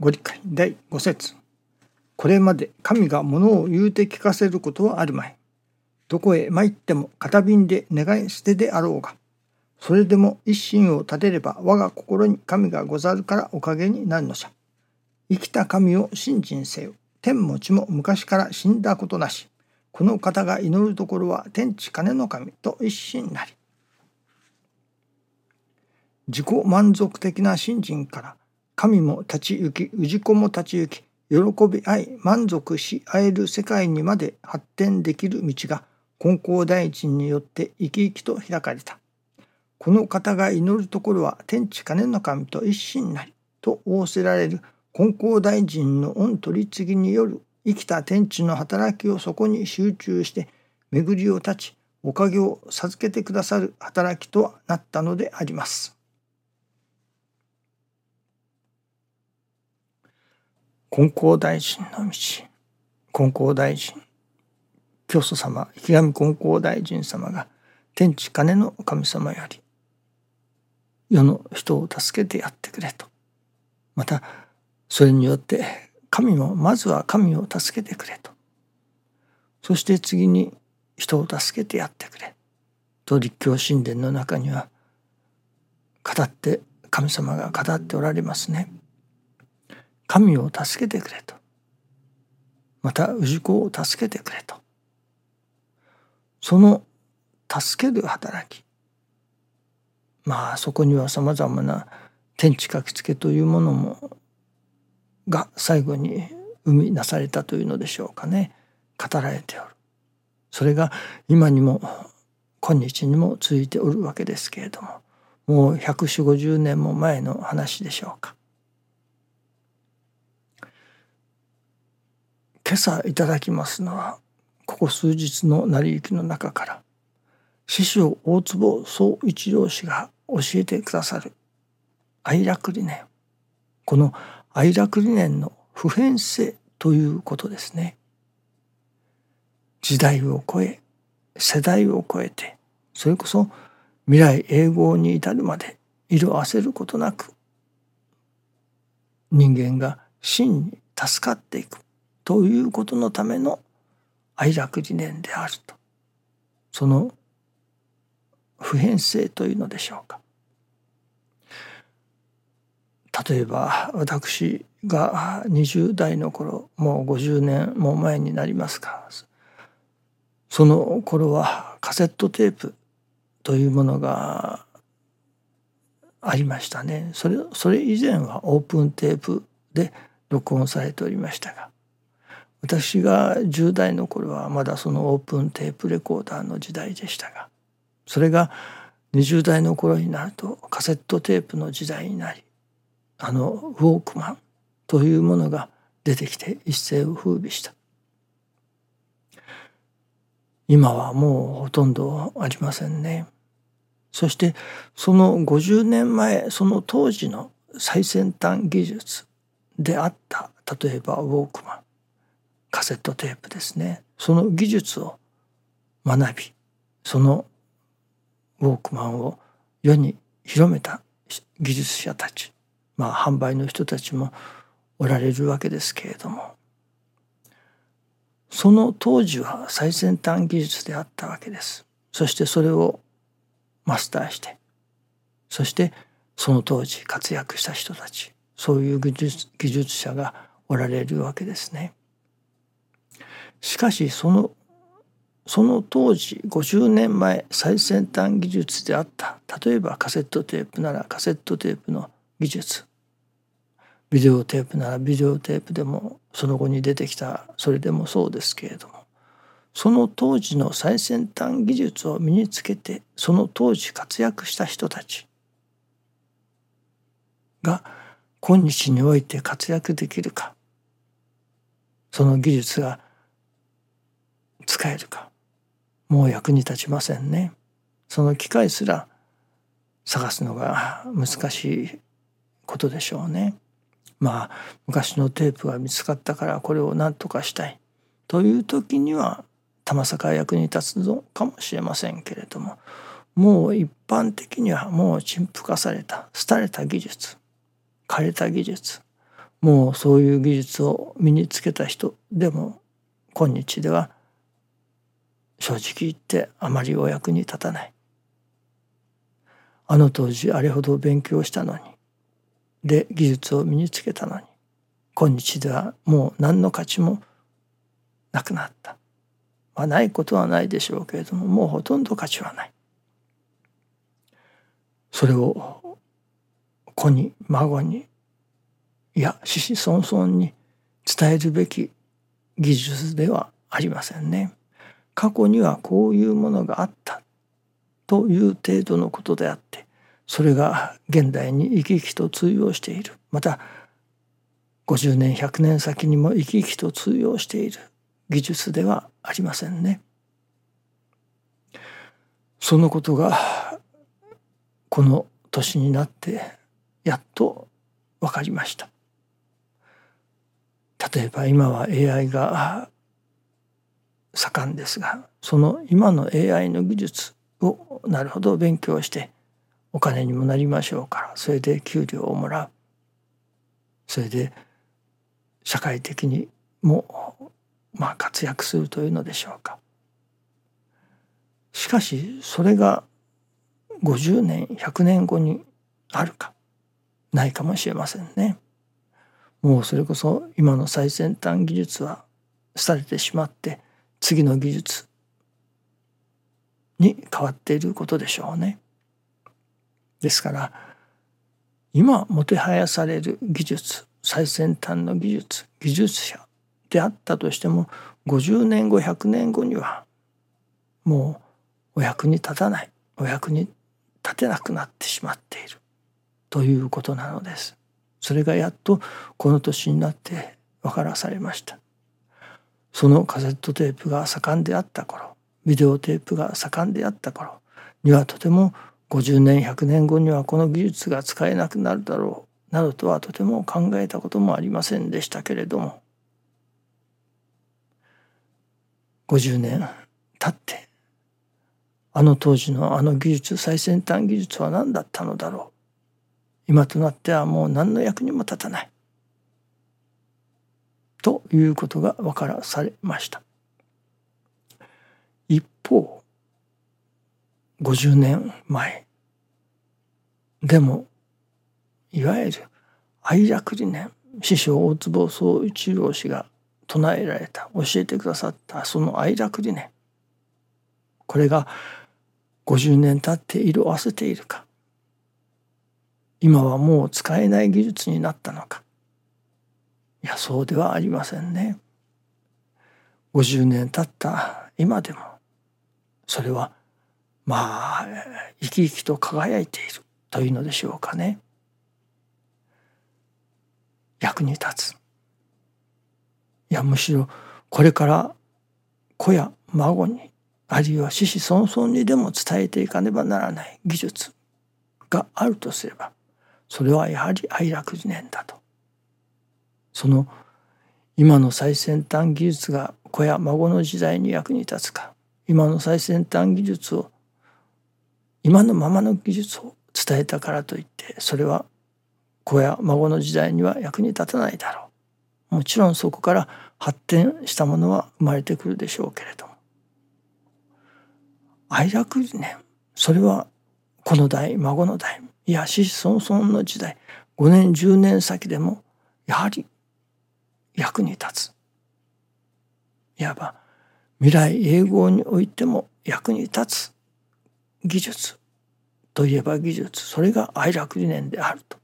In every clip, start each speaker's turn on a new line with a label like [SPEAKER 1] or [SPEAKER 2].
[SPEAKER 1] ご理解第5節これまで神が物を言うて聞かせることはあるまい。どこへ参っても片瓶で願い捨てであろうが、それでも一心を立てれば我が心に神がござるからおかげになるのじゃ。生きた神を信心せよ。天も地も昔から死んだことなし。この方が祈るところは天地金の神と一心なり。自己満足的な信心から神も立ち行き氏子も立ち行き喜び合い満足し合える世界にまで発展できる道が金光大臣によって生き生きと開かれた。この方が祈るところは天地金の神と一心なりと仰せられる金光大臣の御取り次ぎによる生きた天地の働きをそこに集中して巡りを断ちおかげを授けてくださる働きとはなったのであります。金光大臣の道。金光大臣教祖様池上金光大臣様が天地金の神様より世の人を助けてやってくれと。またそれによって神もまずは神を助けてくれと。そして次に人を助けてやってくれ。と立教神殿の中には語って神様が語っておられますね。神を助けてくれと。また氏子を助けてくれと。その助ける働き。まあそこにはさまざまな天地書きつけというものもが最後に生みなされたというのでしょうかね。語られておる。それが今にも今日にも続いておるわけですけれども。もう14050年も前の話でしょうか。今朝いただきますのはここ数日の成り行きの中から師匠大坪総一郎氏が教えてくださる愛楽理念この愛楽理念の普遍性ということですね。時代を超え世代を超えてそれこそ未来永劫に至るまで色あせることなく人間が真に助かっていくということのための愛楽理念であると。その普遍性というのでしょうか。例えば私が20代の頃もう50年も前になりますか。その頃はカセットテープというものがありましたね。それそれ以前はオープンテープで録音されておりましたが私が10代の頃はまだそのオープンテープレコーダーの時代でしたがそれが20代の頃になるとカセットテープの時代になりあのウォークマンというものが出てきて一世を風靡した。今はもうほとんどありませんね。そしてその50年前その当時の最先端技術であった例えばウォークマン。カセットテープですねその技術を学びそのウォークマンを世に広めた技術者たちまあ販売の人たちもおられるわけですけれどもその当時は最先端技術であったわけです。そしてそれをマスターしてそしてその当時活躍した人たちそういう技術技術者がおられるわけですね。しかしそのその当時50年前最先端技術であった例えばカセットテープならカセットテープの技術。ビデオテープならビデオテープでもその後に出てきたそれでもそうですけれどもその当時の最先端技術を身につけてその当時活躍した人たちが今日において活躍できるか。その技術が使えるか。もう役に立ちませんね。その機会すら探すのが難しいことでしょうね。まあ昔のテープが見つかったからこれを何とかしたい。という時には玉坂役に立つのかもしれませんけれどももう一般的にはもう陳腐化された廃れた技術枯れた技術もうそういう技術を身につけた人でも今日では正直言ってあまりお役に立たない。あの当時あれほど勉強したのにで技術を身につけたのに今日ではもう何の価値もなくなった。まあないことはないでしょうけれどももうほとんど価値はない。それを子に孫にいや子々孫々に伝えるべき技術ではありませんね。過去にはこういうものがあったという程度のことであってそれが現代に生き生きと通用しているまた50年100年先にも生き生きと通用している技術ではありませんね。そのことがこの年になってやっと分かりました。例えば今は AI が盛んですがその今の AI の技術をなるほど勉強してお金にもなりましょうからそれで給料をもらうそれで社会的にもまあ活躍するというのでしょうか。しかしそれが50年100年後にあるかないかもしれませんね。もうそれこそ今の最先端技術は廃れてしまって次の技術に変わっていることでしょうね。ですから今もてはやされる技術最先端の技術技術者であったとしても50年後100年後にはもうお役に立たないお役に立てなくなってしまっているということなのです。それがやっとこの年になって分からされました。そのカセットテープが盛んであった頃ビデオテープが盛んであった頃にはとても50年100年後にはこの技術が使えなくなるだろうなどとはとても考えたこともありませんでしたけれども。50年経ってあの当時のあの技術最先端技術は何だったのだろう。今となってはもう何の役にも立たない。ということが分からされました。一方50年前でもいわゆる愛楽理念師匠大坪宗一郎氏が唱えられた教えてくださったその愛楽理念。これが50年経って色あせているか今はもう使えない技術になったのかいやそうではありませんね。50年経った今でもそれはまあ生き生きと輝いているというのでしょうかね。役に立つ。いやむしろこれから子や孫にあるいは子々孫々にでも伝えていかねばならない技術があるとすればそれはやはり愛楽理念だと。その今の最先端技術が子や孫の時代に役に立つか。今の最先端技術を今のままの技術を伝えたからといってそれは子や孫の時代には役に立たないだろう。もちろんそこから発展したものは生まれてくるでしょうけれども。愛楽理念それはこの代孫の代いや子々孫の時代5年10年先でもやはり役に立つ。いわば未来永劫においても役に立つ技術といえば技術それが愛楽理念であると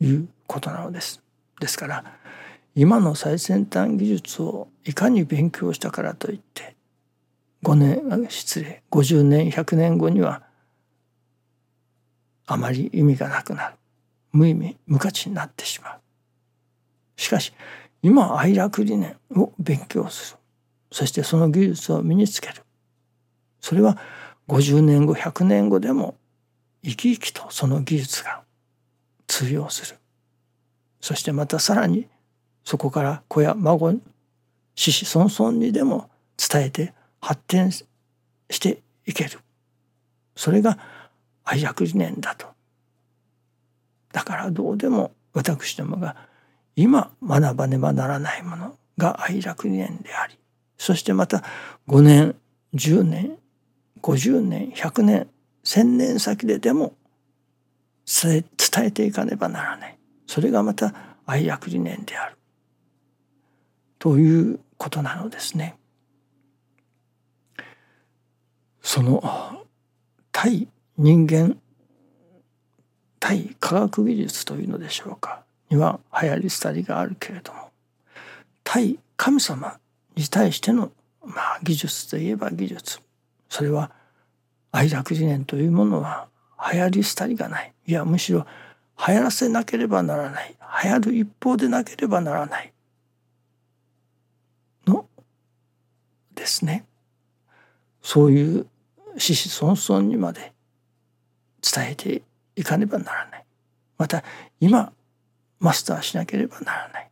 [SPEAKER 1] いうことなのです。ですから今の最先端技術をいかに勉強したからといって5年失礼50年100年後にはあまり意味がなくなる。無意味無価値になってしまう。しかし今愛楽理念を勉強する。そしてその技術を身につける。それは50年後100年後でも生き生きとその技術が通用する。そしてまたさらにそこから子や孫子々孫々にでも伝えて発展していける。それが愛楽理念だと。だからどうでも私どもが今学ばねばならないものが愛楽理念でありそしてまた5年10年50年100年1,000年先ででも伝えていかねばならない。それがまた愛楽理念である。ということなのですね。その対人間対科学技術というのでしょうか。には流行り廃りがあるけれども対神様に対してのまあ技術といえば技術。それは愛楽理念というものは流行り廃りがない。いやむしろ流行らせなければならない。流行る一方でなければならない。のですね。そういう子々孫々にまで伝えていかねばならない。また今マスターしなければならない。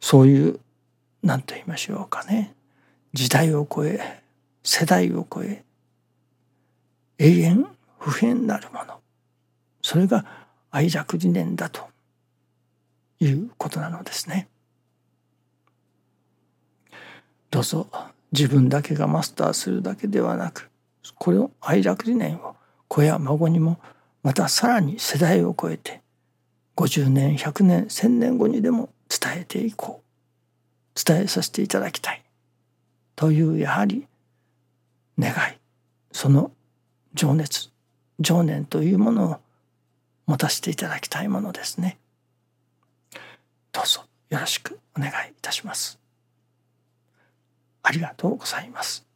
[SPEAKER 1] そういう何と言いましょうかね。時代を超え世代を超え永遠不変なるもの。それが愛着理念だということなのですね。どうぞ自分だけがマスターするだけではなくこれを愛楽理念を子や孫にもまたさらに世代を超えて50年100年1000年後にでも伝えていこう伝えさせていただきたいというやはり願いその情熱情念というものを持たせていただきたいものですね。どうぞよろしくお願いいたします。ありがとうございます。